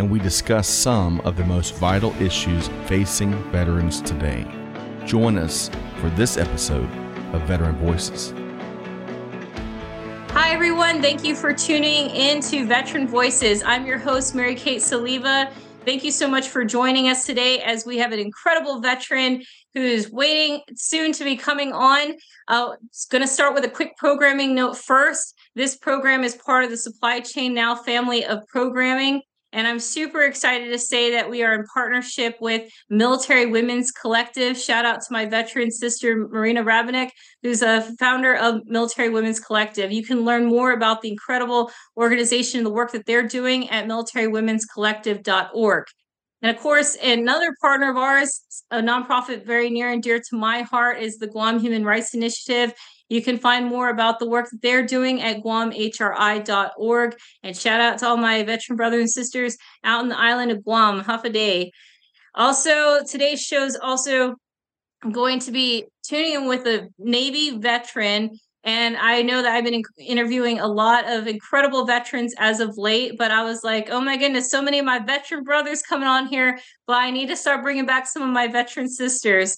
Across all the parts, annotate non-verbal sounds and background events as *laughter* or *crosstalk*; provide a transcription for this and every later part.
and we discuss some of the most vital issues facing veterans today. Join us for this episode of Veteran Voices. Hi, everyone. Thank you for tuning in to Veteran Voices. I'm your host, Mary Kate Soliva. Thank you so much for joining us today as we have an incredible veteran who is waiting soon to be coming on. Uh, it's going to start with a quick programming note first. This program is part of the Supply Chain Now family of programming. And I'm super excited to say that we are in partnership with Military Women's Collective. Shout out to my veteran sister, Marina Rabanek, who's a founder of Military Women's Collective. You can learn more about the incredible organization and the work that they're doing at militarywomenscollective.org. And of course, another partner of ours, a nonprofit very near and dear to my heart, is the Guam Human Rights Initiative. You can find more about the work that they're doing at guamhri.org. And shout out to all my veteran brothers and sisters out in the island of Guam, Hafaday. Also, today's show is also going to be tuning in with a Navy veteran. And I know that I've been interviewing a lot of incredible veterans as of late, but I was like, oh my goodness, so many of my veteran brothers coming on here, but I need to start bringing back some of my veteran sisters.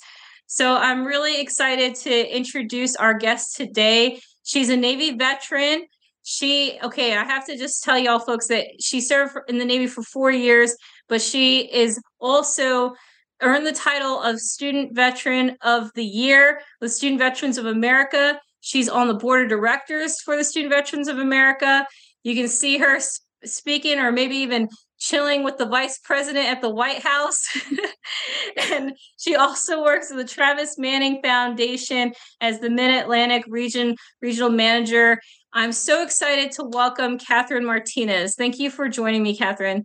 So I'm really excited to introduce our guest today. She's a Navy veteran. She, okay, I have to just tell y'all folks that she served in the Navy for four years, but she is also earned the title of Student Veteran of the Year with Student Veterans of America. She's on the board of directors for the Student Veterans of America. You can see her speaking or maybe even chilling with the vice president at the White House. *laughs* and she also works at the Travis Manning Foundation as the Mid Atlantic Region Regional Manager. I'm so excited to welcome Katherine Martinez. Thank you for joining me, Katherine.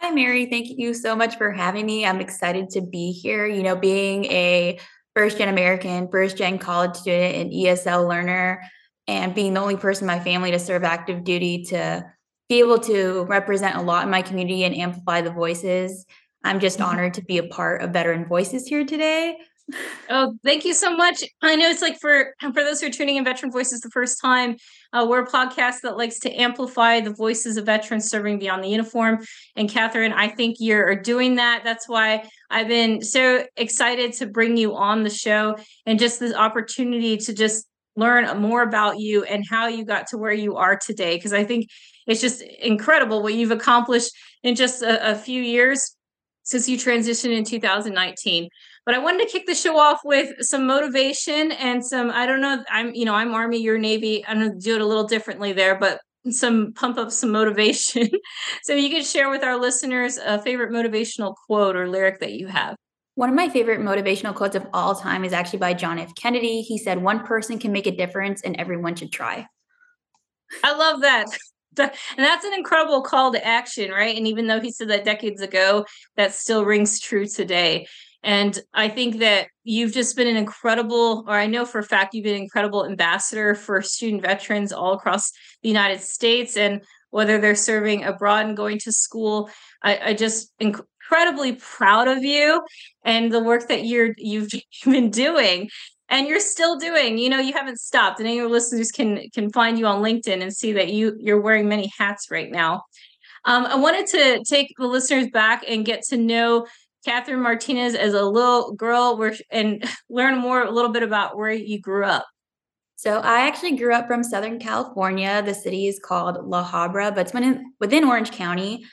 Hi, Mary. Thank you so much for having me. I'm excited to be here. You know, being a first gen American, first gen college student, and ESL learner, and being the only person in my family to serve active duty to be able to represent a lot in my community and amplify the voices. I'm just mm-hmm. honored to be a part of Veteran Voices here today. Oh, thank you so much. I know it's like for for those who are tuning in Veteran Voices the first time, uh, we're a podcast that likes to amplify the voices of veterans serving beyond the uniform. And Katherine, I think you're doing that. That's why I've been so excited to bring you on the show and just this opportunity to just learn more about you and how you got to where you are today. Because I think it's just incredible what you've accomplished in just a, a few years since you transitioned in 2019 but i wanted to kick the show off with some motivation and some i don't know i'm you know i'm army you're navy i'm going to do it a little differently there but some pump up some motivation *laughs* so you could share with our listeners a favorite motivational quote or lyric that you have one of my favorite motivational quotes of all time is actually by john f kennedy he said one person can make a difference and everyone should try i love *laughs* that and that's an incredible call to action, right? And even though he said that decades ago, that still rings true today. And I think that you've just been an incredible, or I know for a fact you've been an incredible ambassador for student veterans all across the United States. And whether they're serving abroad and going to school, I, I just incredibly proud of you and the work that you're you've *laughs* been doing and you're still doing you know you haven't stopped and any of your listeners can can find you on linkedin and see that you you're wearing many hats right now um, i wanted to take the listeners back and get to know katherine martinez as a little girl where, and *laughs* learn more a little bit about where you grew up so I actually grew up from Southern California. The city is called La Habra, but it's within, within Orange County.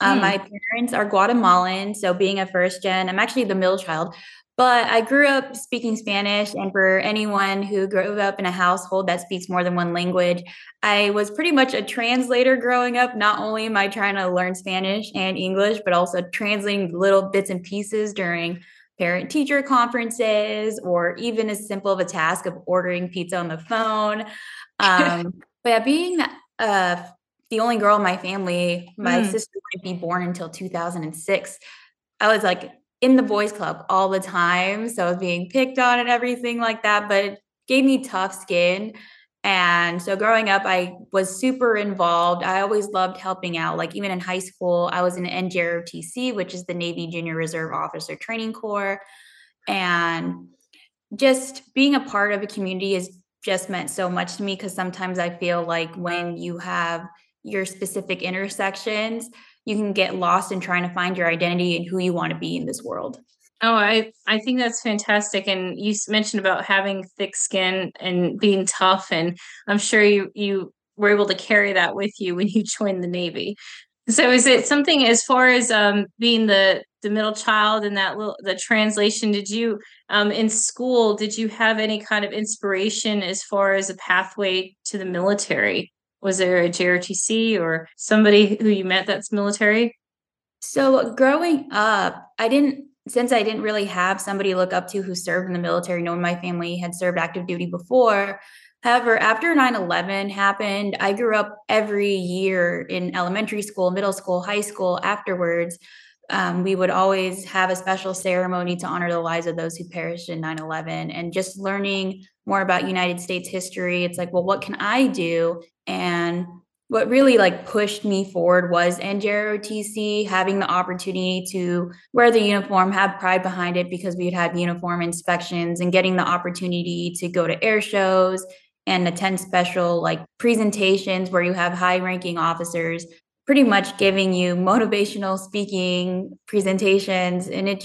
Um, mm. My parents are Guatemalan, so being a first gen, I'm actually the middle child. But I grew up speaking Spanish, and for anyone who grew up in a household that speaks more than one language, I was pretty much a translator growing up. Not only am I trying to learn Spanish and English, but also translating little bits and pieces during parent teacher conferences or even as simple of a task of ordering pizza on the phone. *laughs* Um, but yeah, being uh, the only girl in my family, my mm. sister wouldn't be born until 2006. I was like in the boys club all the time. So I was being picked on and everything like that, but it gave me tough skin. And so growing up, I was super involved. I always loved helping out. Like even in high school, I was in NJROTC, which is the Navy Junior Reserve Officer Training Corps. And just being a part of a community has just meant so much to me because sometimes I feel like when you have your specific intersections, you can get lost in trying to find your identity and who you want to be in this world. Oh, I I think that's fantastic. And you mentioned about having thick skin and being tough, and I'm sure you you were able to carry that with you when you *laughs* joined the Navy. So, is it something as far as um, being the the middle child and that little the translation? Did you um, in school? Did you have any kind of inspiration as far as a pathway to the military? Was there a JRTC or somebody who you met that's military? So, growing up, I didn't since I didn't really have somebody look up to who served in the military, knowing my family had served active duty before. However, after 9 11 happened, I grew up every year in elementary school, middle school, high school afterwards. Um, we would always have a special ceremony to honor the lives of those who perished in 9 11 and just learning more about United States history. It's like, well, what can I do? And what really like pushed me forward was NJROTC having the opportunity to wear the uniform, have pride behind it because we had had uniform inspections and getting the opportunity to go to air shows and attend special like presentations where you have high ranking officers pretty much giving you *laughs* motivational speaking presentations and it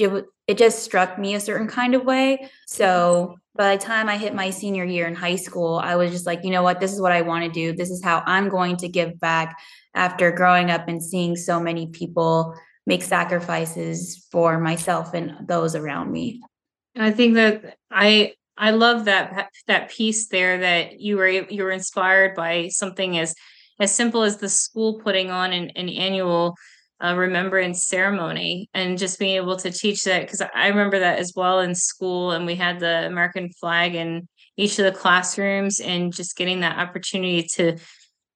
it just struck me a certain kind of way so by the time I hit my senior year in high school, I was just like, you know what, this is what I want to do. This is how I'm going to give back after growing up and seeing so many people make sacrifices for myself and those around me. And I think that I I love that that piece there that you were you were inspired by something as as simple as the school putting on an, an annual uh, remembrance ceremony and just being able to teach that because I remember that as well in school and we had the American flag in each of the classrooms and just getting that opportunity to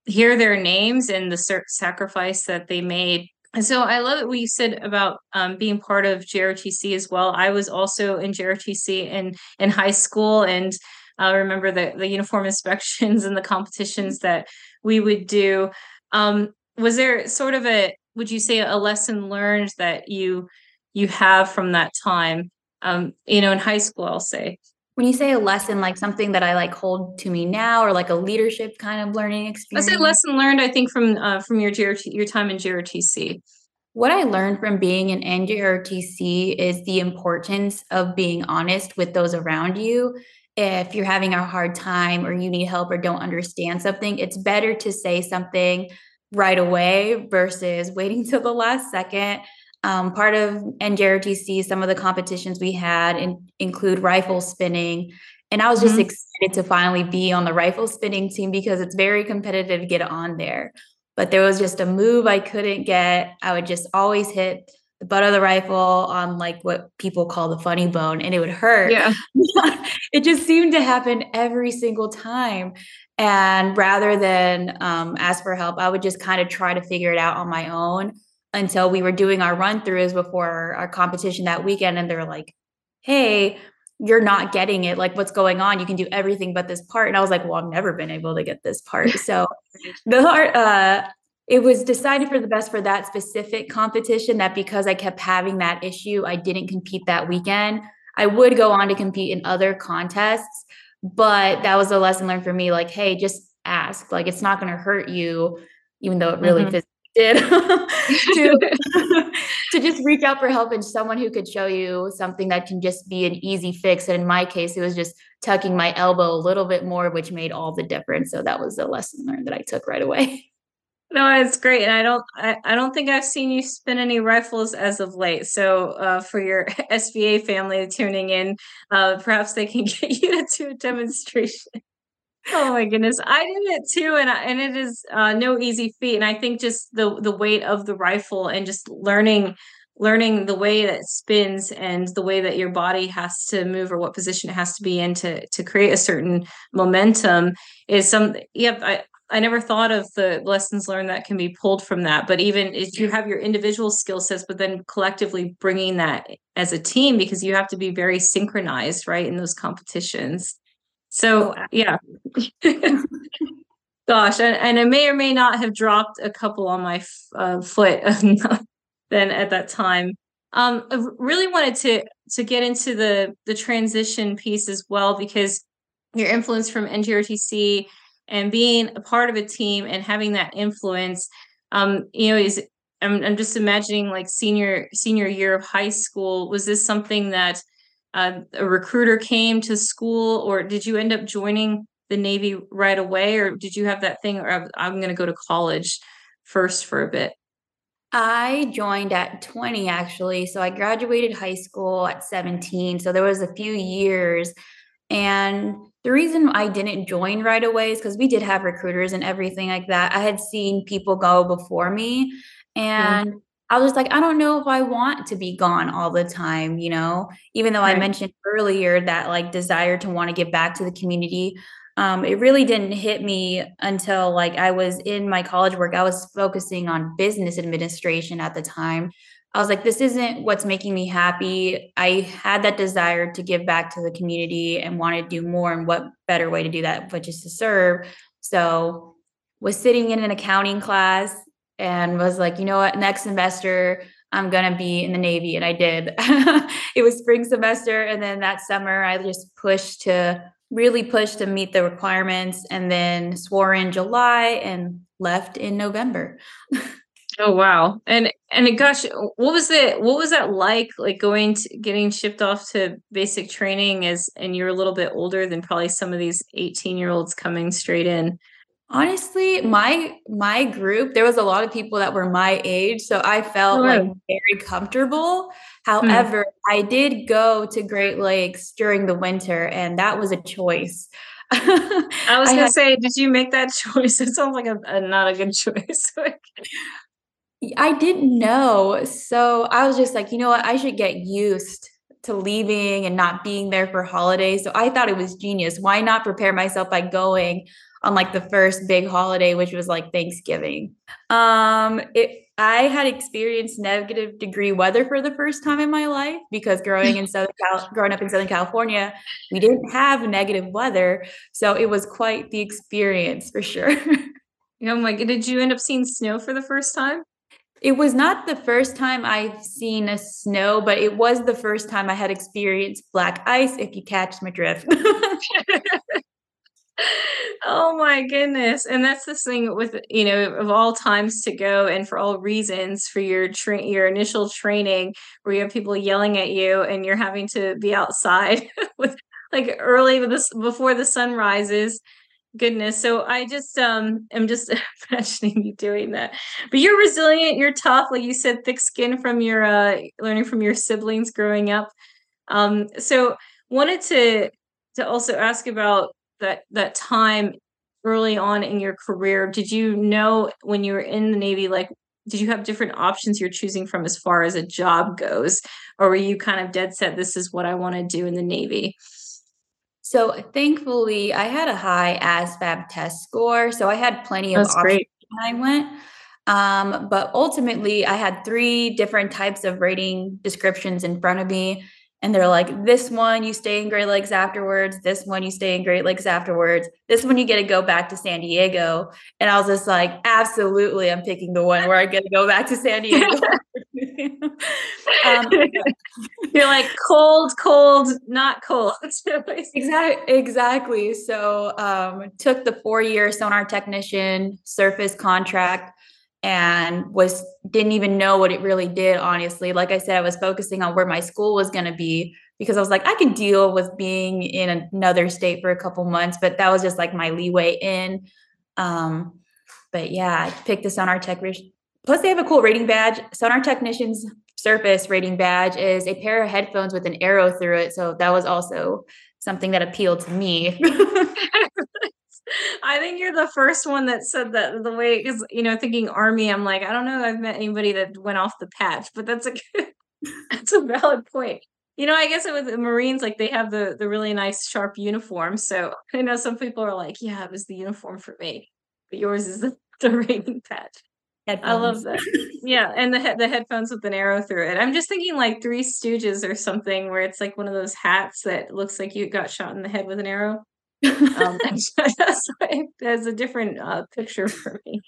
hear their names and the sacrifice that they made. And so I love it what you said about um, being part of JROTC as well. I was also in JROTC in in high school and I remember the the uniform *laughs* inspections and the competitions that we would do. Um, was there sort of a would you say a lesson learned that you you have from that time um you know in high school i'll say? When you say a lesson like something that i like hold to me now or like a leadership kind of learning experience i say lesson learned i think from uh, from your JRT, your time in grtc what I learned from being in NJROTC is the importance of being honest with those around you. If you're having a hard time or you need help or don't understand something, it's better to say something right away versus waiting till the last second. Um, part of NJROTC, some of the competitions we had in, include rifle spinning. And I was just mm-hmm. excited to finally be on the rifle spinning team because it's very competitive to get on there. But there was just a move I couldn't get. I would just always hit the butt of the rifle on like what people call the funny bone and it would hurt. Yeah. *laughs* it just seemed to happen every single time. And rather than um, ask for help, I would just kind of try to figure it out on my own until we were doing our run throughs before our competition that weekend. And they're like, hey, you're not getting it. Like, what's going on? You can do everything but this part. And I was like, well, I've never been able to get this part. *laughs* So the uh, it was decided for the best for that specific competition that because I kept having that issue, I didn't compete that weekend. I would go on to compete in other contests, but that was a lesson learned for me like, hey, just ask. Like, it's not going to hurt you, even though it really mm-hmm. did. *laughs* to, *laughs* *laughs* to just reach out for help and someone who could show you something that can just be an easy fix. And in my case, it was just tucking my elbow a little bit more, which made all the difference. So that was a lesson learned that I took right away. No, it's great, and I don't, I, I don't think I've seen you spin any rifles as of late. So, uh, for your *laughs* SVA family tuning in, uh, perhaps they can *laughs* get you to do a demonstration. oh my goodness, I did it too, and I, and it is uh, no easy feat. And I think just the the weight of the rifle and just learning learning the way that spins and the way that your body has to move or what position it has to be in to to create a certain momentum is some. Yep, I I never thought of the lessons learned that can be pulled from that. But even if you have your individual skill sets, but then collectively bringing that as a team, because you have to be very synchronized, right, in those competitions. So, oh, yeah. *laughs* Gosh, and, and, I may or may not have dropped a couple on my uh, foot *laughs* then at that time. Um, I really wanted to to get into the the transition piece as well because your influence from NJROTC and being a part of a team and having that influence, um, you know, is I'm I'm just imagining like senior senior year of high school. Was this something that uh, a recruiter came to school, or did you end up joining the Navy right away, or did you have that thing? Or I'm going to go to college first for a bit. I joined at 20 actually. So I graduated high school at 17. So there was a few years. And the reason I didn't join right away is because we did have recruiters and everything like that. I had seen people go before me. And mm-hmm. I was just like, I don't know if I want to be gone all the time, you know, even though right. I mentioned earlier that like desire to want to give back to the community um, it really didn't hit me until like I was in my college work. I was focusing on business administration at the time. I was like, this isn't what's making me happy. I had that desire to give back to the community and want to do more. And what better way to do that, but just to serve. So was sitting in an accounting class and was like, you know what, next semester I'm gonna be in the Navy. And I did. *laughs* it was spring semester. And then that summer I just pushed to really push to meet the requirements and then swore in July and left in November. *laughs* oh wow. And and gosh, what was it what was that like like going to getting shipped off to basic training as and you're a little bit older than probably some of these 18 year olds coming straight in? Honestly, my my group, there was a lot of people that were my age, so I felt like very comfortable. Hmm. However, I did go to Great Lakes during the winter, and that was a choice. *laughs* I was I gonna had, say, did you make that *laughs* choice? It sounds like a, a not a good *laughs* choice. I didn't know, so I was just like, you know what, I should get used to leaving and not being there for holidays. So I thought it was genius. Why not prepare myself by going on like the first big holiday, which was like Thanksgiving. Um, it I had experienced negative degree weather for the first time in my life because growing in *laughs* Southern Cal- growing up in Southern California, we didn't have negative weather, so it was quite the experience for sure. *laughs* I'm like, Did you end up seeing snow for the first time? It was not the first time I've seen a snow, but it was the first time I had experienced black ice. If you catch my drift. *laughs* oh my goodness and that's the thing with you know of all times to go and for all reasons for your train your initial training where you have people yelling at you and you're having to be outside *laughs* with like early with this before the sun rises goodness. So i just um am just *laughs* imagining you doing that. But you're resilient you're tough like you said thick skin from your uh learning from your siblings growing up. Um so wanted to to also ask about that that time early on in your career. Did you know when you were in the navy like did you have different options you're choosing from as far as a job goes? Or were you kind of dead set this is what i want to do in the navy so thankfully i had a high asvab test score so i had plenty of That's options great. when i went um, but ultimately i had three different types of rating descriptions in front of me and they're like, this one you stay in Great Lakes afterwards, this one you stay in Great Lakes afterwards, this one you get to go back to San Diego. And I was just like, absolutely, I'm picking the one where I get to go back to San Diego. *laughs* *laughs* *laughs* um, You're like cold, cold, not cold. *laughs* exactly, exactly. So um, took the four year sonar technician surface contract and was didn't even know what it really did honestly like i said i was focusing on where my school was going to be because i was like i can deal with being in another state for a couple months but that was just like my leeway in um but yeah i picked the sonar tech plus they have a cool rating badge sonar technicians surface rating badge is a pair of headphones with an arrow through it so that was also something that appealed to me *laughs* I think you're the first one that said that the way because you know thinking army I'm like I don't know I've met anybody that went off the patch but that's a good, *laughs* that's a valid point. You know I guess with the Marines like they have the the really nice sharp uniform so I know some people are like yeah it was the uniform for me. but yours is the, the rating patch. Headphones. I love that. yeah, and the the headphones with an arrow through it. I'm just thinking like Three Stooges or something, where it's like one of those hats that looks like you got shot in the head with an arrow. um, *laughs* *laughs* that's that's a different uh, picture for me.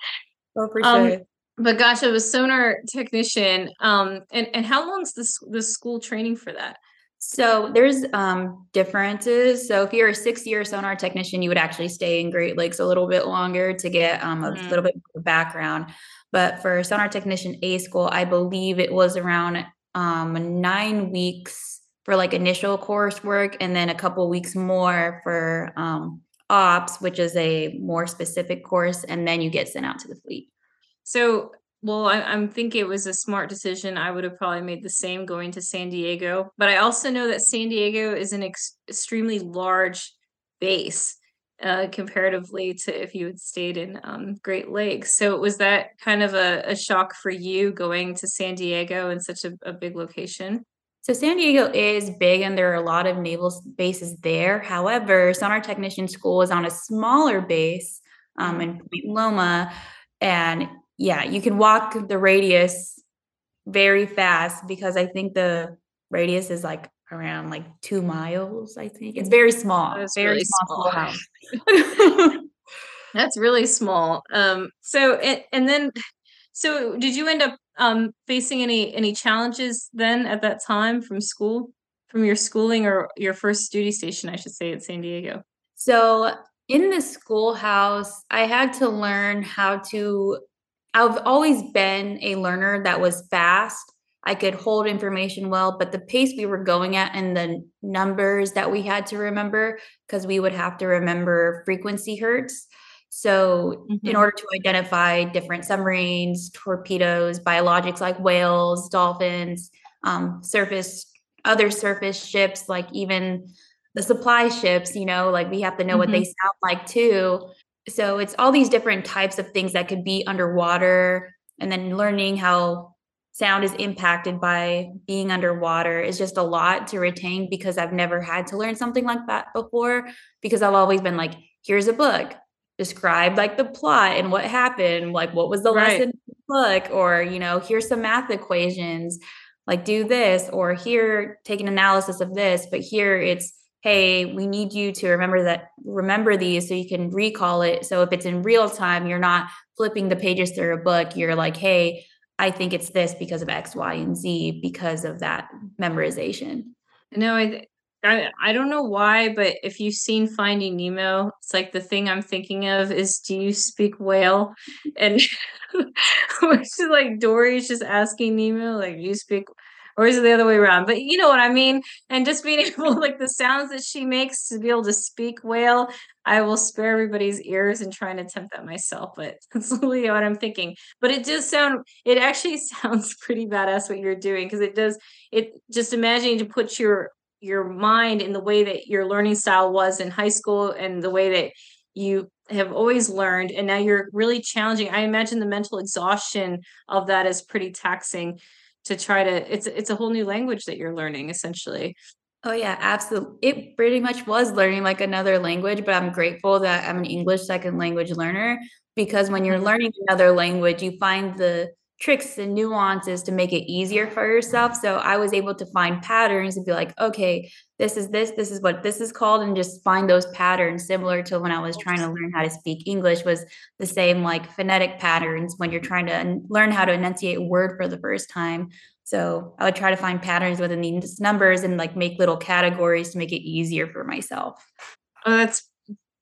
Oh, for um, sure. But gosh, I was sonar technician. Um, and and how long's the the school training for that? So there's um, differences. So if you're a six-year sonar technician, you would actually stay in Great Lakes a little bit longer to get um, a mm. little bit background. But for sonar technician A school, I believe it was around um, nine weeks for like initial coursework, and then a couple weeks more for um, ops, which is a more specific course, and then you get sent out to the fleet. So well, I, I'm thinking it was a smart decision. I would have probably made the same going to San Diego, but I also know that San Diego is an ex- extremely large base uh, comparatively to if you had stayed in um, Great Lakes. So was that kind of a, a, shock for you going to San Diego in such a, a big location? So San Diego is big and there are a lot of naval bases there. However, Sonar Technician School is on a smaller base um, in Point Loma. And yeah, you can walk the radius very fast because I think the radius is like around like two miles. I think it's very small. It's very really small, small. *laughs* That's really small. Um, so and, and then, so did you end up um, facing any any challenges then at that time from school, from your schooling or your first duty station, I should say, at San Diego? So in the schoolhouse, I had to learn how to I've always been a learner that was fast. I could hold information well, but the pace we were going at and the numbers that we had to remember, because we would have to remember frequency hertz. So, mm-hmm. in order to identify different submarines, torpedoes, biologics like whales, dolphins, um, surface, other surface ships, like even the supply ships, you know, like we have to know mm-hmm. what they mm-hmm. sound like too so it's all these different types of things that could be underwater and then learning how sound is impacted by being underwater is just a lot to retain because I've never had to learn something like that before because I've always been like here's a book. Describe like the plot and what happened. Like what was the right. lesson the book? Or you know here's some math equations. Like do this. Or here take an analysis of this. But here it's hey we need you to remember that remember these so you can recall it. So if it's in real time you're not flipping the pages through a book. You're like hey i think it's this because of x y and z because of that memorization no i I, I don't know why, but if you've seen Finding Nemo, it's like the thing I'm thinking of is do you speak whale? And *laughs* which is like Dory's just asking Nemo, like, you speak or is it the other way around? But you know what I mean. And just being *laughs* able, like the sounds that she makes to be able to speak whale, I will spare everybody's ears and try and attempt that myself. But *laughs* that's literally what I'm thinking. But it does sound, it actually *laughs* sounds pretty badass what you're doing because it does. It just imagining to put your your mind in the way that your learning style was in high school and the way that you have always learned and now you're really challenging i imagine the mental exhaustion of that is pretty taxing to try to it's it's a whole new language that you're learning essentially oh yeah absolutely it pretty much was learning like another language but i'm grateful that i'm an english second language learner because when you're mm-hmm. learning another language you find the tricks and nuances to make it easier for yourself. So I was able to find patterns and be like, okay, this is this, this is what this is called, and just find those patterns similar to when I was trying to learn how to speak English was the same like phonetic patterns when you're trying to learn how to enunciate a word for the first time. So I would try to find patterns within these numbers and like make little categories to make it easier for myself. Oh, that's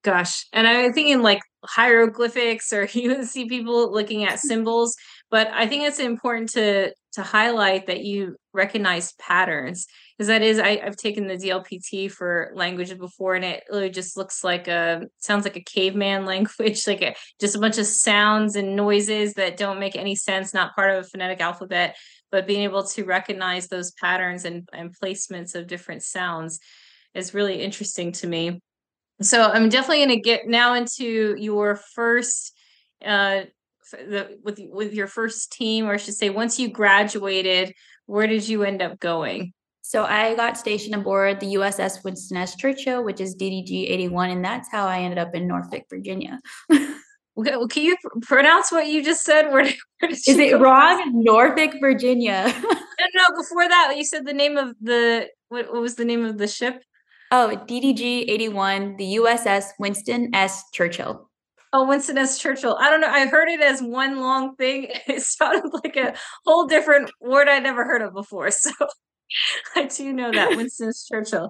gosh. And I'm thinking like hieroglyphics or *laughs* you see people looking at *laughs* symbols but i think it's important to to highlight that you recognize patterns because that is I, have taken the dlpt for language before and it really just looks like a sounds like a caveman *laughs* language like a, just a bunch of sounds and noises that don't make any sense not part of a phonetic alphabet but being able to recognize those patterns and, and placements of different sounds is really interesting to me. So i'm definitely going to get now into your first uh the with with your first team or I should say once you graduated where did you end up going so I got stationed aboard the USS Winston S. Churchill, which is DDG 81, and that's how I ended up in Norfolk, Virginia. Okay, *laughs* well, can you pronounce what you just said? *laughs* Where, where Is it wrong? Norfolk, Virginia. *laughs* no, no. Before that, you said the name of the what, what was the name of the ship? Oh, DDG eighty one, the USS Winston S. Churchill. Oh, Winston S. Churchill. I don't know. I heard it as one long thing. It sounded like a whole different word I'd never heard of before. So *laughs* I do know that Winston Churchill.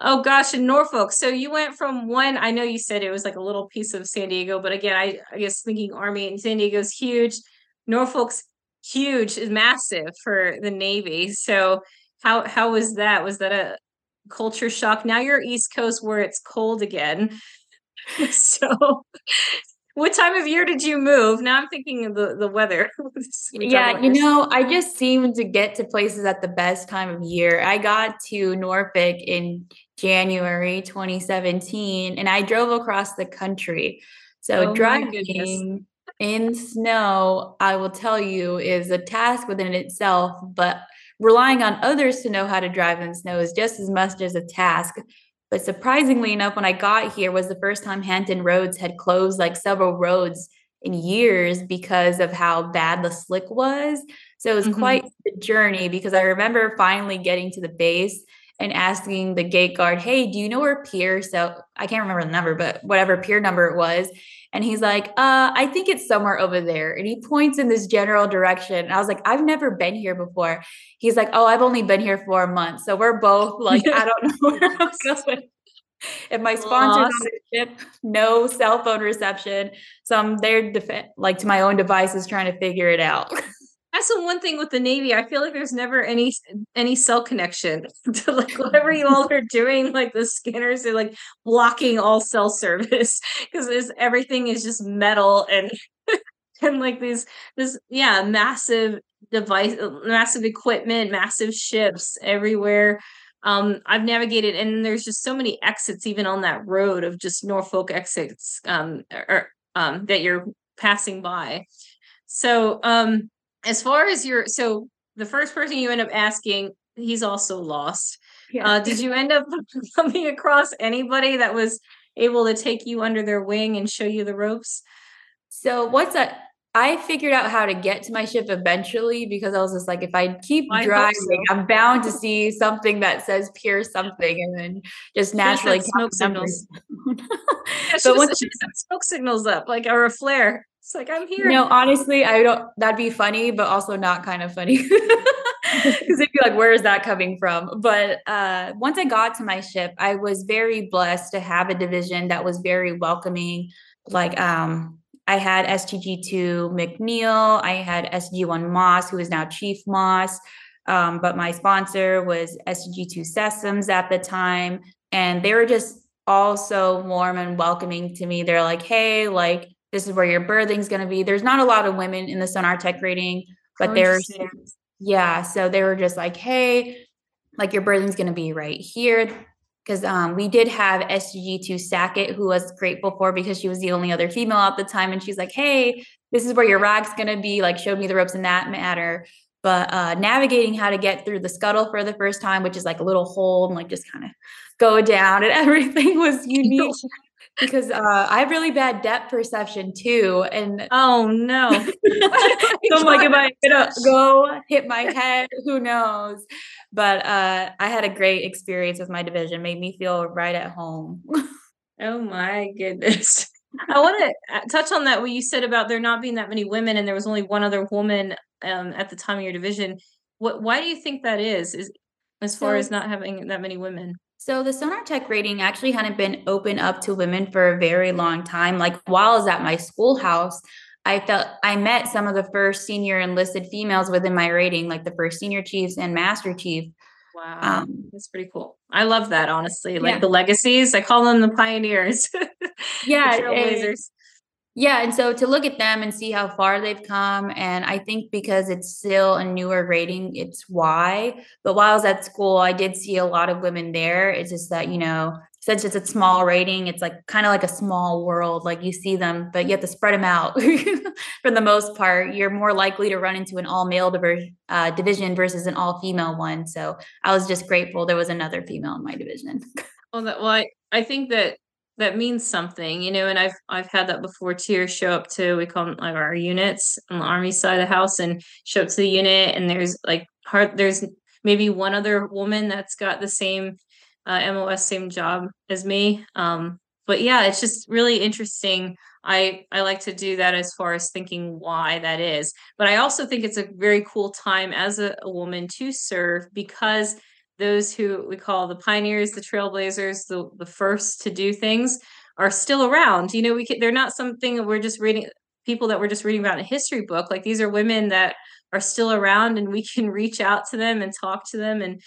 Oh gosh, in Norfolk. So you went from one. I know you said it was like a little piece of San Diego, but again, I, I guess thinking Army and San Diego's huge. Norfolk's huge, is massive for the Navy. So how how was that? Was that a culture shock? Now you're East Coast where it's cold again. *laughs* so what time of year did you move? Now I'm thinking of the, the weather. *laughs* yeah, you know, I just seem to get to places at the best time of year. I got to Norfolk in January 2017 and I drove across the country. So oh driving in snow, I will tell you, is a task within itself, but relying on others to know how to drive in snow is just as much as a task. But surprisingly enough, when I got here was the first time Hampton Roads had closed like several roads in years because of how bad the slick was. So it was mm-hmm. quite the journey because I remember finally getting to the base and asking the gate guard, Hey, do you know where pier? So I can't remember the number, but whatever pier number it was. And he's like, uh, I think it's somewhere over there. And he points in this general direction. And I was like, I've never been here before. He's like, Oh, I've only been here for a month. So we're both like, *laughs* I don't know where I'm going. If my sponsor's on the ship, no cell phone reception. So I'm there, def- like to my own devices, trying to figure it out. *laughs* that's the one thing with the Navy. I feel like there's never any any cell connection *laughs* to like whatever you all are doing. Like the scanners are like blocking all cell service *laughs* because everything is just metal and *laughs* and like these this yeah massive device, massive equipment, massive ships everywhere. Um, I've navigated and there's just so many exits even on that road of just Norfolk exits um, or um, that you're passing by. So um as far as your so the first person you end up asking he's also lost yeah. uh, did you end up *laughs* coming across anybody that was able to take you under their wing and show you the ropes so what's that I figured out how to get to my ship eventually because I was just like, if I keep I driving, so. I'm bound to see something that says pier something and then just naturally smoke signals. *laughs* yeah, but once smoke signals up, like or a flare. It's like I'm here. no, honestly, I don't. That'd be funny, but also not kind of funny *laughs* because they'd be like, "Where is that coming from?" But uh, once I got to my ship, I was very blessed to have a division that was very welcoming. Like, um, I had STG two McNeil, I had SG1 Moss, who is now Chief Moss. Um, but my sponsor was SG2 Sessoms at the time, and they were just all so warm and welcoming to me. They're like, "Hey, like." This is where your berthing is going to be. There's not a lot of women in the sonar tech rating, but oh, there's yeah. So they were just like, hey, like your berthing's going to be right here. Because um, we did have SG2 Sackett, who was grateful for because she was the only other female at the time. And she's like, hey, this is where your rag's going to be, like, showed me the ropes in that matter. But uh, navigating how to get through the scuttle for the first time, which is like a little hole and like just kind of go down, and *laughs* everything was *laughs* unique because uh, I have really bad depth perception too. And oh no, so I'm like, am I gonna go hit my head? Who knows? But uh, I had a great experience with my division. Made me feel right at home. oh my goodness. I want to uh, touch on that what you said about there not being that many women and there was only one other woman um, at the time of your division. What? Why do you think that is? Is as far so, as not having that many women? So the Sonar Tech rating actually hadn't been open up to women for a very long time. Like while I was at my schoolhouse, I felt I met some of the first senior enlisted females within my rating, like the first senior chiefs and master chief. Wow, um, that's pretty cool. I love that honestly. Like yeah. the legacies, I call them the pioneers. *laughs* yeah, the trailblazers. Yeah, and so to look at them and see how far they've come, and I think because it's still a newer rating, it's why. But while I was at school, I did see a lot of women there. It's just that, you know, since it's a small rating, it's like kind of like a small world. Like you see them, but you have to spread them out *laughs* for the most part. You're more likely to run into an all male diver- uh, division versus an all female one. So I was just grateful there was another female in my division. *laughs* well, that, well I, I think that that means something, you know, and I've I've had that before too. Show up to we call them like our units on the army side of the house and show up to the unit and there's like hard there's maybe one other woman that's got the same uh, MOS same job as me. Um, but yeah, it's just really interesting. I I like to do that as far as thinking why that is. But I also think it's a very cool time as a, a woman to serve because those who we call the pioneers, the trailblazers, the the first to do things are still around. You know, we can, they're not something that we're just reading people that we're just reading about in a history book. Like these are women that are still around and we *laughs* can reach out to them and talk to them and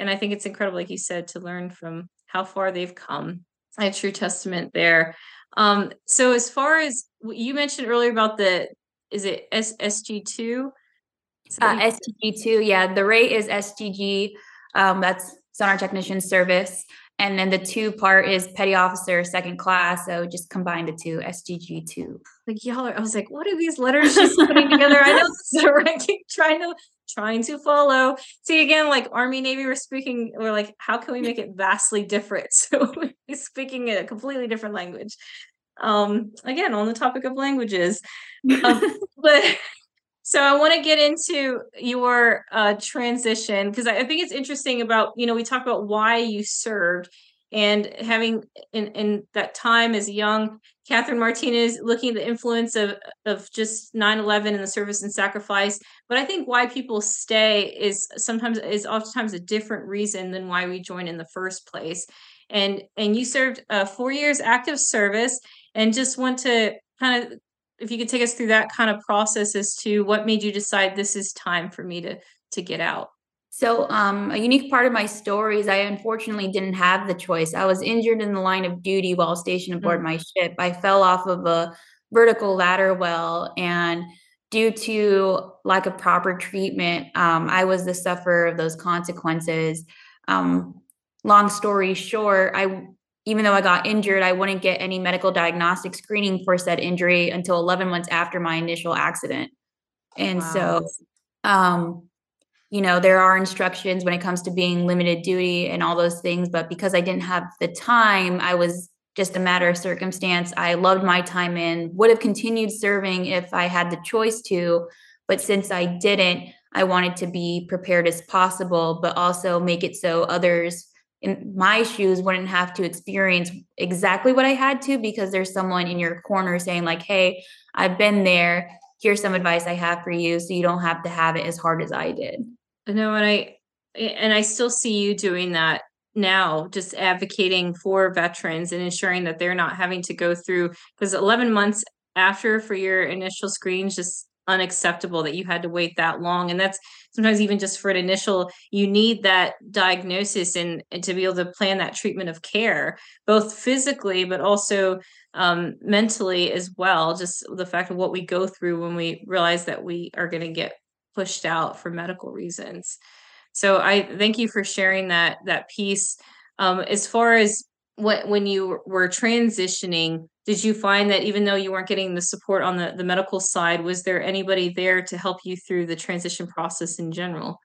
and I think it's incredible like you said to learn from how far they've come a true testament there. Um, so as far as you mentioned earlier about the is it S- SG2? Uh, STG2, yeah. The rate is STG. Um, that's sonar technician surface. And then the two part is petty officer second class. So just combine the two, STG2. Like y'all are, I was like, what are these letters she's putting together? I know this is a ranking trying to trying to follow. See again, like Army Navy, we're speaking, we're like, how can we make it vastly different? *laughs* So we're speaking a completely different language. Um, again, on the topic of languages. Um, *laughs* but so I want to get into your uh, transition because I, I think it's interesting about, you know, we talk about why you served and having in, in that time as young katherine martinez looking at the influence of of just 9-11 and the service and sacrifice. But i think why people stay is sometimes is oftentimes a different reason than why we join in the first place. And and you served uh, four years active service and just want to kind of if you could take us through that kind of process as to what made you decide this is time for me to to get out so, um, a unique part of my story is I unfortunately didn't have the choice. I was injured in the line of duty while stationed aboard mm. my ship. I fell off of a vertical ladder well, and due to lack of proper treatment, um, I was the sufferer of those consequences. Um, long story short, I even though I got injured, I wouldn't get any medical diagnostic screening for said injury until 11 months after my initial accident. And wow. so, um, you know, there are instructions when it comes to being limited duty and all those things. But because I didn't have the time, I was just a matter of circumstance. I loved my time in, would have continued serving if I had the choice to. But since I didn't, I wanted to be prepared as possible, but also make it so others in my shoes wouldn't have to experience exactly what I had to because there's someone in your corner saying, like, hey, I've been there. Here's some advice I have for you so you don't have to have it as hard as I did. No, and I and I still see you doing that now, just advocating for veterans and ensuring that they're not having to go through because 11 months after for your initial screens just unacceptable that you had to wait that long and that's sometimes even just for an initial you need that diagnosis and, and to be able to plan that treatment of care both physically but also um, mentally as well just the fact of what we go through when we realize that we are going to get pushed out for medical reasons. So I thank you for sharing that that piece. Um, as far as what when you were transitioning, did you find that even though you weren't getting the support on the, the medical side, was there anybody there to help you through the transition process in general?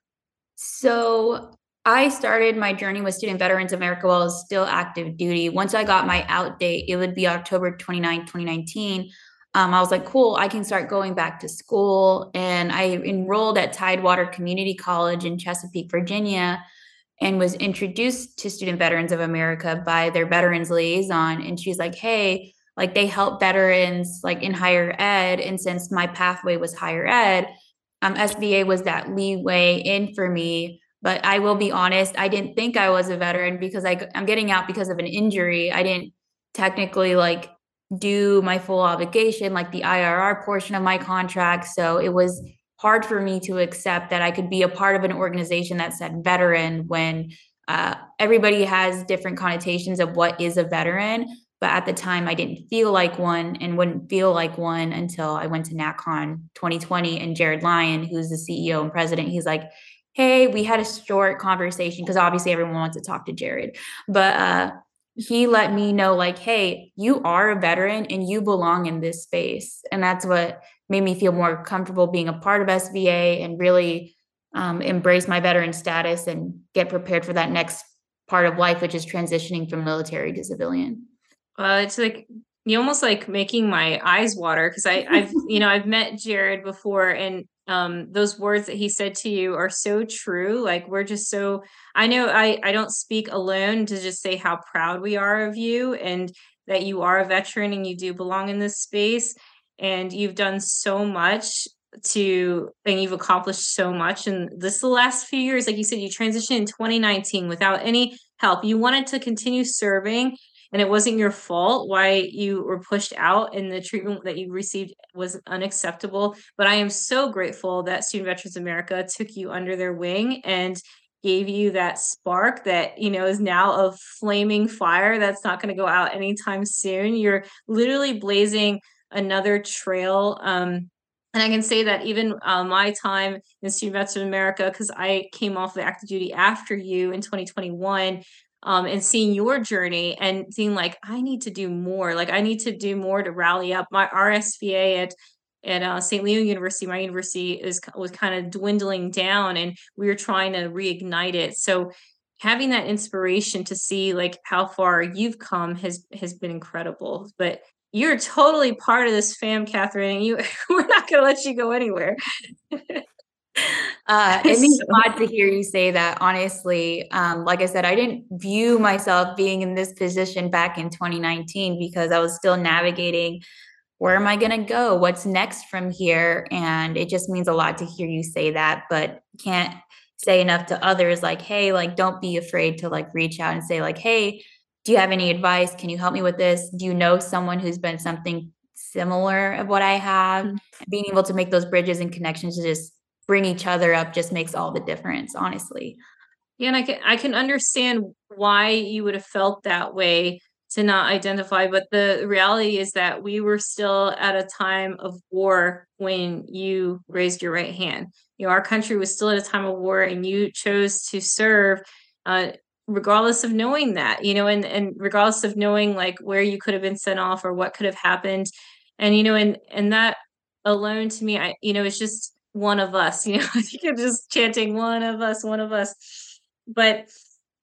So I started my journey with Student Veterans America while I was still active duty. Once I got my out date, it would be October 29, 2019 um, I was like, cool, I can start going back to school. And I enrolled at Tidewater Community College in Chesapeake, Virginia, and was introduced to Student Veterans of America by their veterans liaison. And she's like, hey, like they help veterans like in higher ed. And since my pathway was higher ed, um, SVA was that leeway in for me. But I will be honest, I didn't think I was a veteran because I, I'm getting out because of an injury. I didn't technically like do my full obligation, like the IRR portion of my contract. So it was hard for me to accept that I could be a part of an organization that said veteran when uh, everybody has different connotations of what is a veteran. But at the time, I didn't feel like one and wouldn't feel like one until I went to NatCon 2020 and Jared Lyon, who's the CEO and president, he's like, Hey, we had a short conversation because obviously everyone wants to talk to Jared. But uh, he let me know like hey you are a veteran and you belong in this space and that's what made me feel more comfortable being a part of sva and really um, embrace my veteran status and get prepared for that next part of life which is transitioning from military to civilian. Uh, it's like you almost like making my eyes water because I I've *laughs* you know I've met Jared before and um those words that he said to you are so true like we're just so I know I I don't speak alone to just say how proud we are of you and that you are a veteran and you do belong in this space and you've done so much to and you've accomplished so much and this the last few years. Like you said you transitioned in 2019 without any help. You wanted to continue serving and it wasn't your fault why you were pushed out and the treatment that you received was unacceptable but i am so grateful that student veterans america took you under their wing and gave you that spark that you know is now a flaming fire that's not going to go out anytime soon. You're literally blazing another trail um, and I can say that even uh, my time in Student Vets of America, because I came off of active duty after you in 2021, um, and seeing your journey and seeing like I need to do more. Like I need to do more to rally up my RSVA at at uh, St. Leo University. My university is was kind of dwindling down, and we were trying to reignite it. So having that inspiration to see like how far you've come has has been incredible. But you're totally part of this fam, Katherine, you *laughs* we're not gonna let you go anywhere. uh, it means a lot to hear you say that. Honestly, um, like I said, I didn't view myself being in this position back in 2019 because I was still navigating where am I going to go? What's next from here? And it just means a lot to hear you say that, but can't say enough to others like, hey, like, don't be afraid to like reach out and say, like, hey, do you have any advice? Can you help me with this? Do you know someone who's been something similar of what I have? Mm-hmm. Being able to make those bridges and connections to just bring each other up just makes all the difference, honestly. Yeah, and I can I can understand why you would have felt that way to not identify, but the reality is that we were still at a time of war when you raised your right hand. You know, our country was still at a time of war, and you chose to serve. Uh, regardless of knowing that you know and and regardless of knowing like where you could have been sent off or what could have happened and you know and and that alone to me i you know it's just one of us *laughs* you know i think just chanting one of us one of us but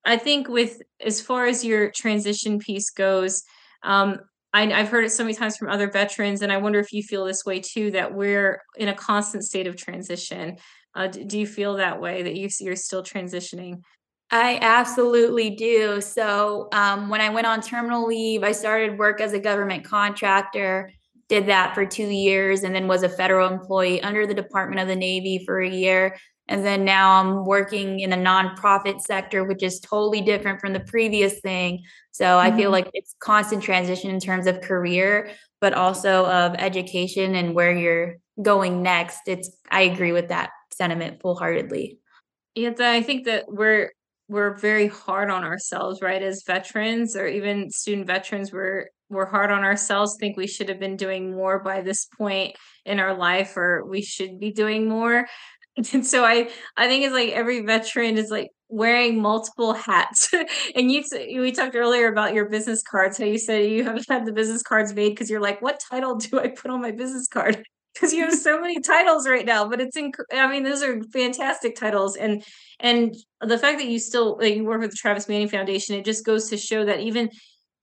i think with as far as your transition piece goes um I, have heard it so many times from other veterans, and I wonder if you feel this way too. That we're in a constant state of transition. Uh, do you feel that way? That you, you're still transitioning? I absolutely do. So, um, when I went on terminal leave, I started work as a government contractor, did that for two years, and then was a federal employee under the Department of the Navy for a year. And then now I'm working in a nonprofit sector, which is totally different from the previous thing. So, mm-hmm. I feel mm-hmm. like it's constant transition in terms of career, but also of education and where you're going next. It's, I agree with that sentiment full heartedly. Yeah, I think that we're we're very hard on ourselves, right? As veterans or even student veterans, we're we're hard on ourselves, think we should have been doing more by this point in our life, or we should be doing more. *laughs* And so I I think it's like every veteran is like wearing multiple hats. *laughs* and you we talked earlier about your business cards. How you said you haven't had the business cards made because you're like, what title do I put on my business card? Because you have so many titles right now but it's inc- i mean those are fantastic titles and and the fact that you still like, you work with the travis manning foundation it just goes to show that even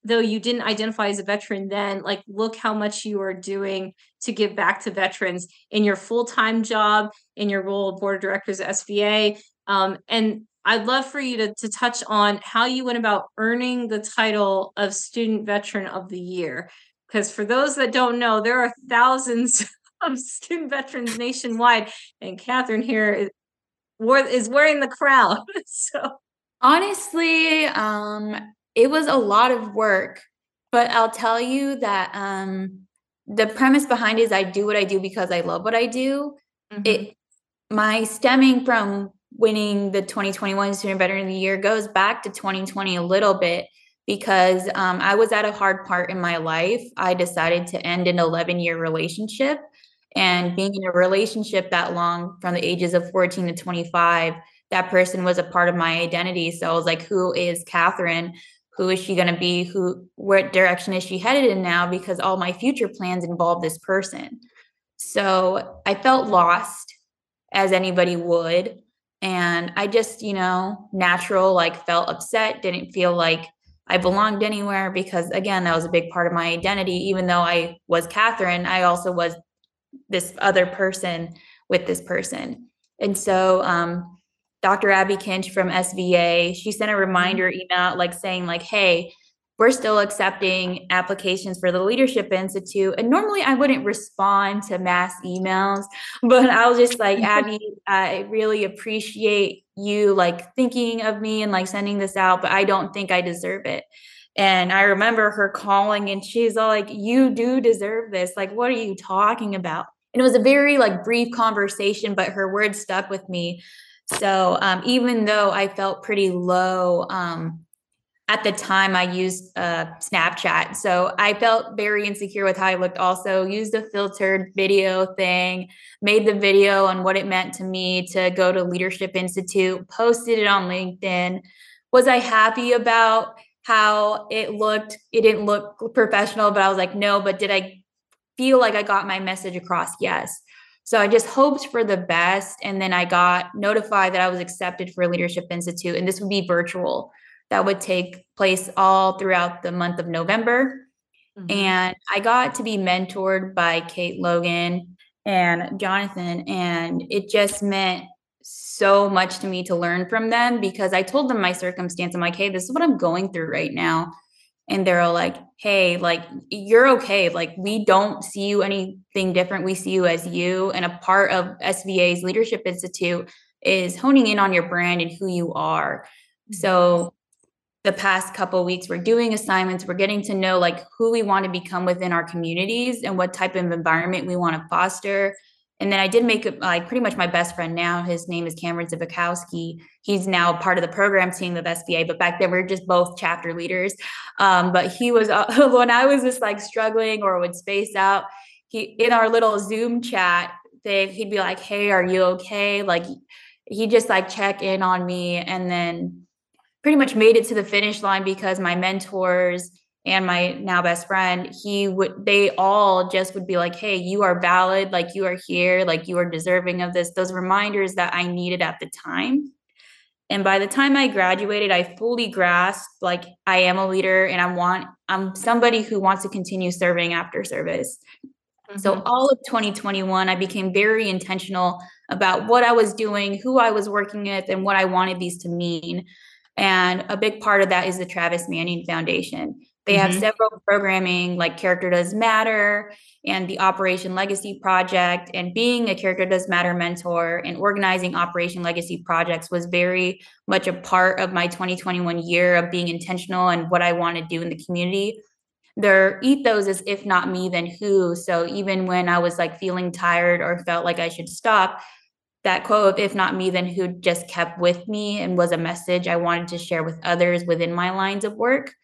though you didn't identify as a veteran then like look how much you are doing to give back to veterans in your full-time job in your role of board of directors at sva um, and i'd love for you to, to touch on how you went about earning the title of student veteran of the year because for those that don't know there are thousands of student veterans nationwide, and Katherine here is, is wearing the crown. *laughs* so honestly, um, it was a lot of work, but I'll tell you that um, the premise behind it is I do what I do because I love what I do. Mm-hmm. It my stemming from winning the 2021 Student Veteran of the Year goes back to 2020 a little bit because um, I was at a hard part in my life. I decided to end an 11 year relationship and being in a relationship that long from the ages of 14 to 25, that person was a part of my identity. So I was like, who is Katherine? Who is she going to be? Who, what direction is she headed in now? Because all my future plans involve this person. So I felt lost as anybody would. And I just, you know, natural, like felt upset, didn't feel like I belonged anywhere because again, that was a big part of my identity. Even though I was Katherine, I also was this other person with this person. And so um, Dr. Abby Kinch from SVA, she sent a mm-hmm. reminder email like saying like, hey, we're still accepting applications for the Leadership Institute. And normally I wouldn't respond to mass emails, *laughs* but I was just like, *laughs* Abby, I really appreciate you like thinking of me and like sending this out, but I don't think I deserve it. And I remember her calling and she's all like, You do deserve this. Like, what are you talking about? And it was a very like brief conversation, but her words stuck with me. So um, even though I felt pretty low, um, at the time I used uh, Snapchat. So I felt very insecure with how I looked also, used a filtered video thing, made the video on what it meant to me to go to Leadership Institute, posted it on LinkedIn. Was I happy about how it looked? It didn't look professional, but I was like, no, but did I feel like I got my message across? Yes. So I just hoped for the best. And then I got notified that I was accepted for Leadership Institute, and this would be virtual that would take place all throughout the month of November. Mm-hmm. And I got to be mentored by Kate Logan and Jonathan, and it just meant so much to me to learn from them because I told them my circumstance. I'm like, hey, this is what I'm going through right now. And they're all like, hey, like, you're okay. Like, we don't see you anything different. We see you as you. And a part of SVA's Leadership Institute is honing in on your brand and who you are. Mm-hmm. So the past couple weeks we're doing assignments we're getting to know like who we want to become within our communities and what type of environment we want to foster and then i did make like pretty much my best friend now. His name is cameron zivakowski he's now part of the program team of sva but back then we are just both chapter leaders. Um, but he was uh, *laughs* when i was just like struggling or would space out he in our little zoom chat thing, he'd be like hey are you okay? Like he just like check in on me and then pretty much made it to the finish line because my mentors and my now best friend he would they all just would be like hey you are valid like you are here like you are deserving of this those reminders that i needed at the time and by the time i graduated i fully grasped like i am a leader and i want i'm somebody who wants to continue serving after service mm-hmm. so all of 2021 i became very intentional about what i was doing who i was working with and what i wanted these to mean and a big part of that is the Travis Manning Foundation. They mm-hmm. have several programming like Character Does Matter and the Operation Legacy Project. And being a Character Does Matter mentor and organizing Operation Legacy projects was very much a part of my 2021 year of being intentional and what I want to do in the community. Their ethos is if not me, then who. So even when I was like feeling tired or felt like I should stop, that quote of if not me then who just kept with me and was a message i wanted to share with others within my lines of work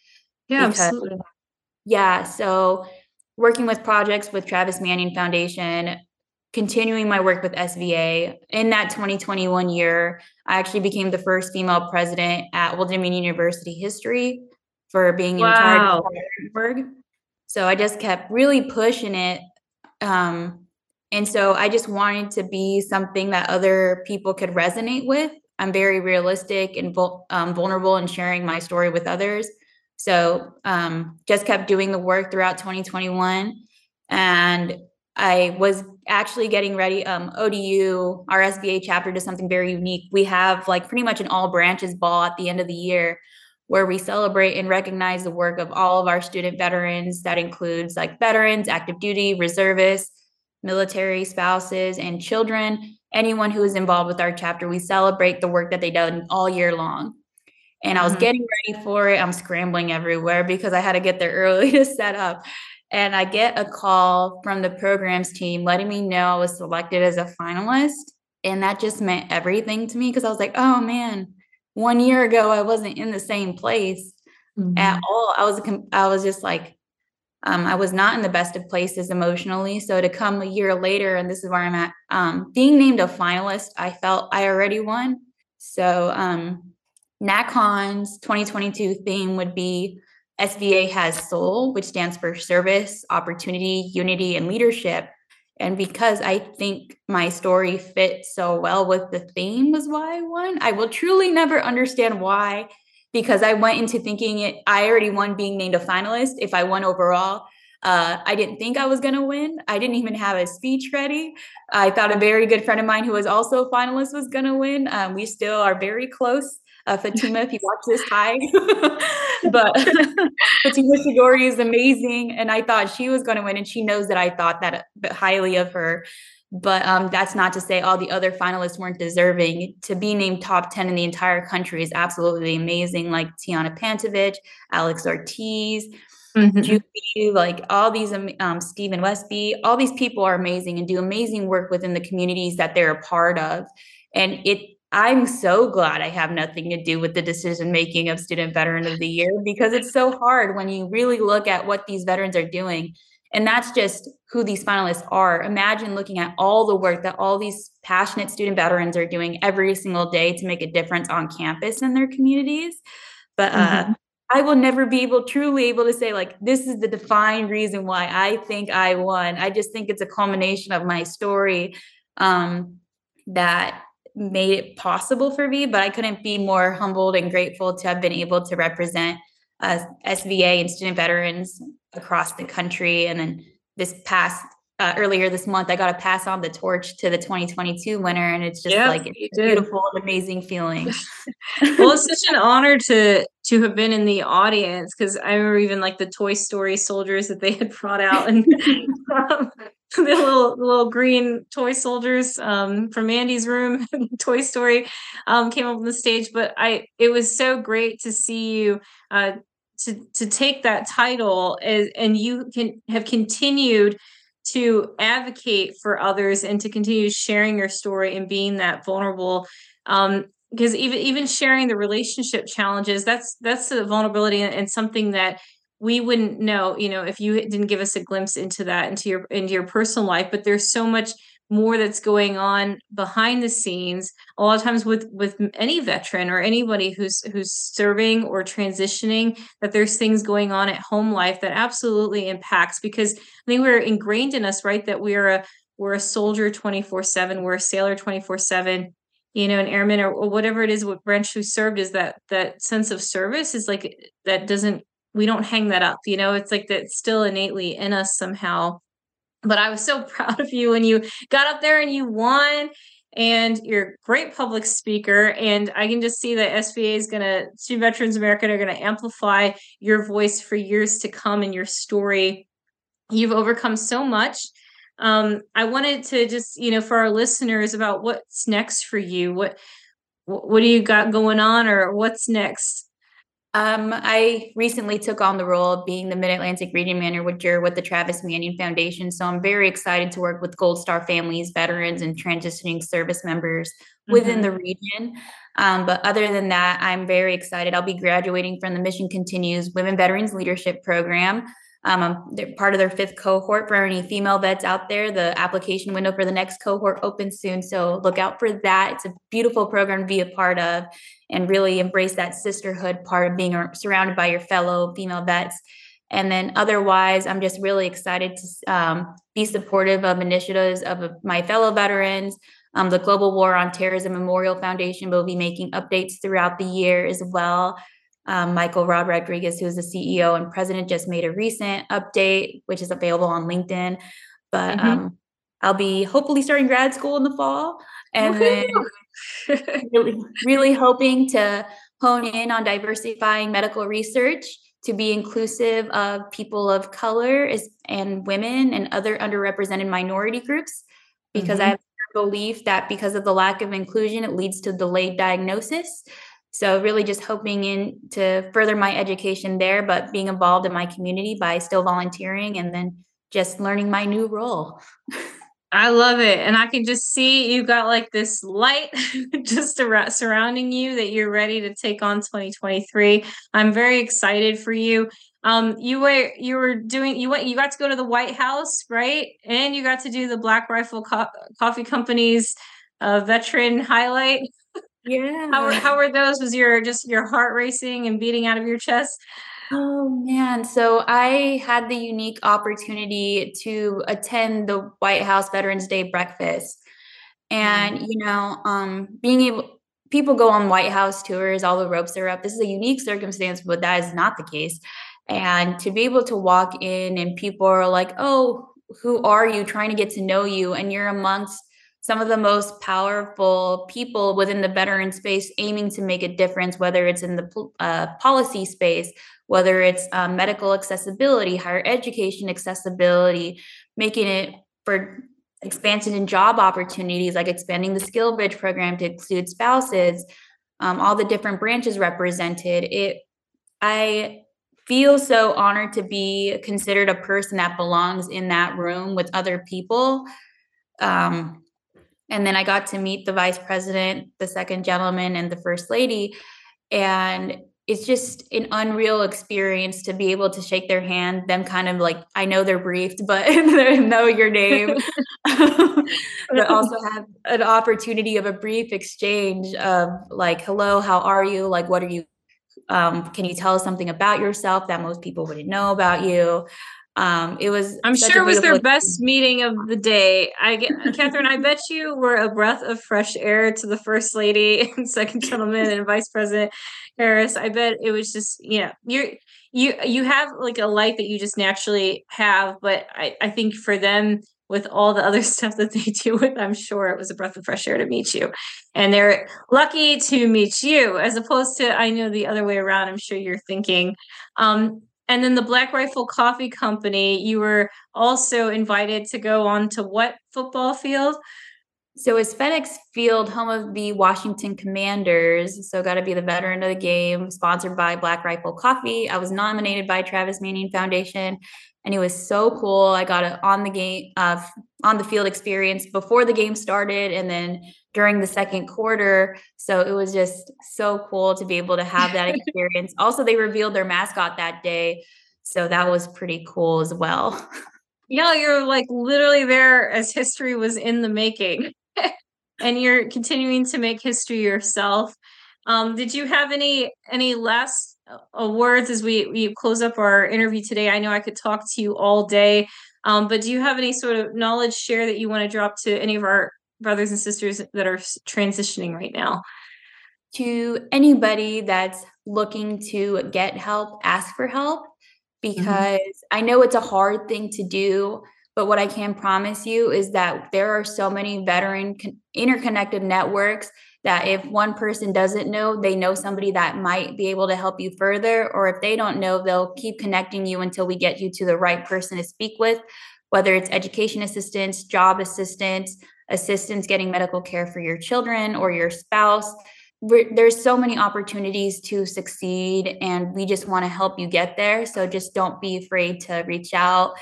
yeah because, absolutely. yeah so working with projects with travis manning foundation continuing my work with sva in that 2021 year i actually became the first female president at old dominion university history for being wow. in charge so i just kept really pushing it um, and so I just wanted to be something that other people could resonate with. I'm very realistic and um, vulnerable in sharing my story with others. So um, just kept doing the work throughout 2021. And I was actually getting ready. Um, ODU, our SVA chapter, does something very unique. We have like pretty much an all branches ball at the end of the year where we celebrate and recognize the work of all of our student veterans. That includes like veterans, active duty, reservists, military spouses, and children, anyone who is involved with our chapter. We celebrate the work that they've done all year long. And I was mm-hmm. getting ready for it. I'm scrambling everywhere because I had to get there *laughs* early to set up. And I get a call from the programs team letting me know I was selected as a finalist. And that just meant everything to me because I was like, oh man, one year ago I wasn't in the same place mm-hmm. at all. I was I was just like um, I was not in the best of places emotionally. So to come a year later, and this is where I'm at, um, being named a finalist, I felt I already won. So um, NatCon's 2022 theme would be SVA has soul, which stands for service, opportunity, unity, and leadership. And because I think my story fit so well with the theme was why I won. I will truly never understand why because I went into thinking it, I already won being named a finalist if I won overall. Uh, I didn't think I was going to win. I didn't even have a speech ready. I thought a very good friend of mine who was also a finalist was going to win. Um, we still are very close. Uh, Fatima, if you watch this, hi. *laughs* but Fatima Shigori is amazing. And I thought she was going to win. And she knows that I thought that highly of her. But um, that's not to say all the other finalists weren't deserving. To be named top 10 in the entire country is absolutely amazing, like Tiana Pantovich, Alex Ortiz, mm-hmm. Julie, like all these, um, um, Stephen Westby, all these people are amazing and do amazing work within the communities that they're a part of. And it, I'm so glad I have nothing to do with the decision making of Student Veteran of the Year because it's so hard when you really look at what these veterans are doing and that's just who these finalists are. Imagine looking at all the work that all these passionate student veterans are doing every single day to make a difference on campus in their communities. But uh, mm-hmm. I will never be able truly able to say like this is the defined reason why I think I won. I just think it's a culmination of my story um, that made it possible for me. But I couldn't be more humbled and grateful to have been able to represent uh, SVA and student veterans across the country. And then this past uh, earlier this month, I got to pass on the torch to the 2022 winner, and it's just like it's a beautiful and amazing feeling. *laughs* well, it's such an honor to to have been in the audience because I remember even like the Toy Story soldiers that they had brought out and *laughs* *laughs* um, *laughs* the little little green toy soldiers um, from Andy's room, *laughs* Toy Story, um, came up on the stage. But I, it was so great to see you uh, to to take that title as, and you can have continued to advocate for others and to continue sharing your story and being that vulnerable um because even even sharing the relationship challenges that's that's the vulnerability and, and something that we wouldn't know you know if you didn't give us a glimpse into that into your into your personal life but there's so much more that's going on behind the scenes. A lot of times with with any veteran or anybody who's who's serving or transitioning that there's things going on at home life that absolutely impacts because i think we're ingrained in us right that we're a we're a soldier 24 7 we're a sailor 24 7 you know an airman or, or whatever it is what branch who served is that that sense of service is like that doesn't we don't hang that up you know it's like that's still innately in us somehow but I was so *laughs* proud of you when you got up there and you won. And you're a great public speaker. And I can just see that sva is going to, Student Veterans America are going to amplify your voice for years to come in your story. You've overcome so much. Um, I wanted to just, you know, for our listeners about what's next for you. What what do you got going on or what's next? Um, I recently took on the role of being the Mid Atlantic Region Manager with the Travis Manning Foundation. So I'm very excited to work with Gold Star families, veterans, and transitioning service members within mm-hmm. the region. Um, but other than that, I'm very excited. I'll be graduating from the Mission Continues Women Veterans Leadership Program. Um, they're part of their fifth cohort for any female vets out there. The application window for the next cohort opens soon, so look out for that. It's a beautiful program to be a part of, and really embrace that sisterhood part of being surrounded by your fellow female vets. And then otherwise, I'm just really excited to um, be supportive of initiatives of my fellow veterans. Um, the Global War on Terrorism Memorial Foundation will be making updates throughout the year as well. Um, Michael Rod Rodriguez, who's the CEO and president, just made a recent update, which is available on LinkedIn. But mm-hmm. um, I'll be hopefully starting grad school in the fall, and then really, really hoping to hone in on diversifying medical research to be inclusive of people of color and women and other underrepresented minority groups because mm-hmm. I have a belief that because of the lack of inclusion, it leads to delayed diagnosis. So really just hoping in to further my education there, but being involved in my community by still volunteering and then just learning my new role. I love it. And I can just see you got like this light *laughs* just surrounding you that you're ready to take on 2023. I'm very excited for you. Um, you were you were doing you went you got to go to the White House, right? And you got to do the Black Rifle Co- Coffee Company's uh, veteran highlight. Yeah. How how were those? Was your just your heart racing and beating out of your chest? Oh man, so I had the unique opportunity to attend the White House Veterans Day breakfast. And mm-hmm. you know, um being able people go on White House tours, all the ropes are up. This is a unique circumstance, but that is not the case. And to be able to walk in and people are like, oh, who are you? Trying to get to know you. And you're amongst some of the most powerful people within the veteran space aiming to make a difference, whether it's in the uh, policy space, whether it's um, medical accessibility, higher education accessibility, making it for expansion in job opportunities, like expanding the Skill Bridge program to include spouses, um, all the different branches represented. It, I feel so honored to be considered a person that belongs in that room with other people. Um, and then I got to meet the vice president, the second gentleman, and the first lady. And it's just an unreal experience to be able to shake their hand, them kind of like, I know they're briefed, but *laughs* they know your name. *laughs* *laughs* but also have an opportunity of a brief exchange of like, hello, how are you? Like, what are you? Um, can you tell us something about yourself that most people wouldn't know about you? Um it was i'm sure it was their best meeting of the day. I get katherine i bet you were a breath of fresh air to the first lady and *laughs* second gentleman and vice president harris. I bet it was just you know you're you you have like a light that you just naturally have but i i think for them with all the other *laughs* stuff that they do with i'm sure it was a breath of fresh air to meet you. And they're lucky to meet you as opposed to i know the other way around i'm sure you're thinking. Um and then the Black Rifle Coffee Company, you were also invited to go on to what football field? So it's FedEx Field, home of the Washington Commanders. So got to be the veteran of the game, sponsored by Black Rifle Coffee. I was nominated by Travis Manning Foundation, and it was so cool. I got it on the game, uh, on the field experience before the game started, and then during the second quarter. So it was just so cool to be able to have that *laughs* experience. also, they revealed their mascot that day. So that was pretty cool as well. Yeah, you're like literally there as history was in the making. *laughs* and you're continuing to make history yourself. Um, did you have any any last uh, words as we we close up our interview today? I know I could talk to you all day, um, but do you have any sort of knowledge share that you want to drop to any of our brothers and sisters that are transitioning right now? To anybody that's looking to get help, ask for help mm-hmm. because mm-hmm. I know it's a hard thing to do. But what I can promise you is that there are so many veteran con- interconnected networks that if one person doesn't know, they know somebody that might be able to help you further. Or if they don't know, they'll keep connecting you until we get you to the right person to speak with, whether it's education assistance, job assistance, assistance getting medical care for your children or your spouse. There's so many opportunities to succeed, and we just want to help you get there. So just don't be afraid to reach out.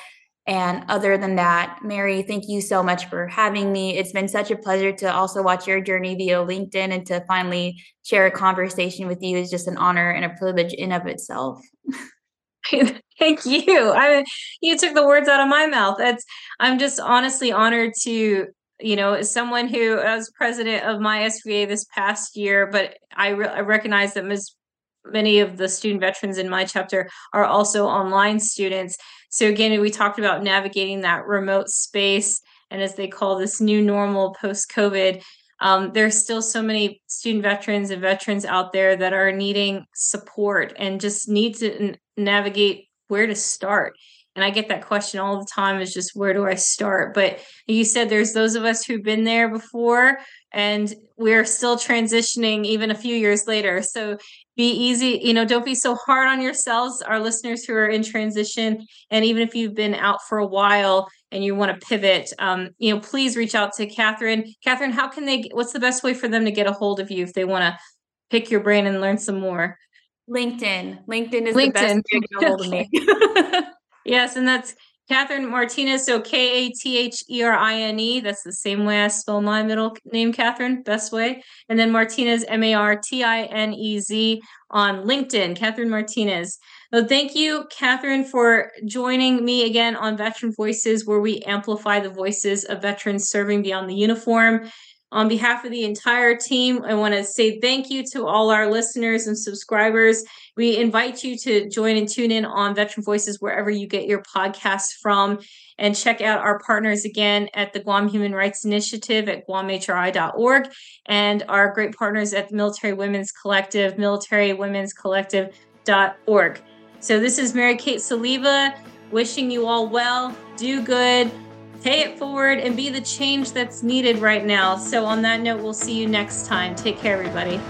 And other than that, Mary, thank you so much for having me. It's been such a pleasure to also watch your journey via LinkedIn and to finally share a conversation with you is just an honor and a privilege in of itself. *laughs* Thank you. I you took the words out of my mouth. That's I'm just honestly honored to you know, as someone who was president of my SVA this past year, but I, re- I recognize that Ms. many of the student veterans in my chapter are also online students. So again, we talked about navigating that remote space, and as they call this new normal post COVID. Um, there's still so many student veterans and veterans out there that are needing support and just need to n- navigate where to start and I get that question all the time is just where do I start? But you said there's those of us who've been there before and we're still transitioning even a few years later. So be easy, you know, don't be so hard on yourselves, our listeners who are in transition. And even if you've been out for a while and you want to pivot, um, you know, please reach out to Katherine. Katherine, how can they, what's the best way for them to get a hold of you if they want to pick your brain and learn some more? LinkedIn. LinkedIn is LinkedIn. the best way to get a hold of me. *laughs* Yes, and that's Katherine Martinez. So K A T H E R I N E. That's the same way I spell my middle name, Katherine, best way. And then Martinez, M A R T I N E Z on LinkedIn, Katherine Martinez. So thank you, Katherine, for joining me again on Veteran Voices, where we amplify the voices of veterans serving beyond the uniform. On behalf of the entire team, I want to say thank you to all our listeners and subscribers. We invite you to join and tune in on Veteran Voices wherever you get your podcasts from and check out our partners again at the Guam Human Rights Initiative at guamhri.org and our great partners at the Military Women's Collective, militarywomen'scollective.org. So this is Mary Kate Soliva wishing you all well, do good, pay it forward, and be the change that's needed right now. So on that note, we'll see you next time. Take care, everybody.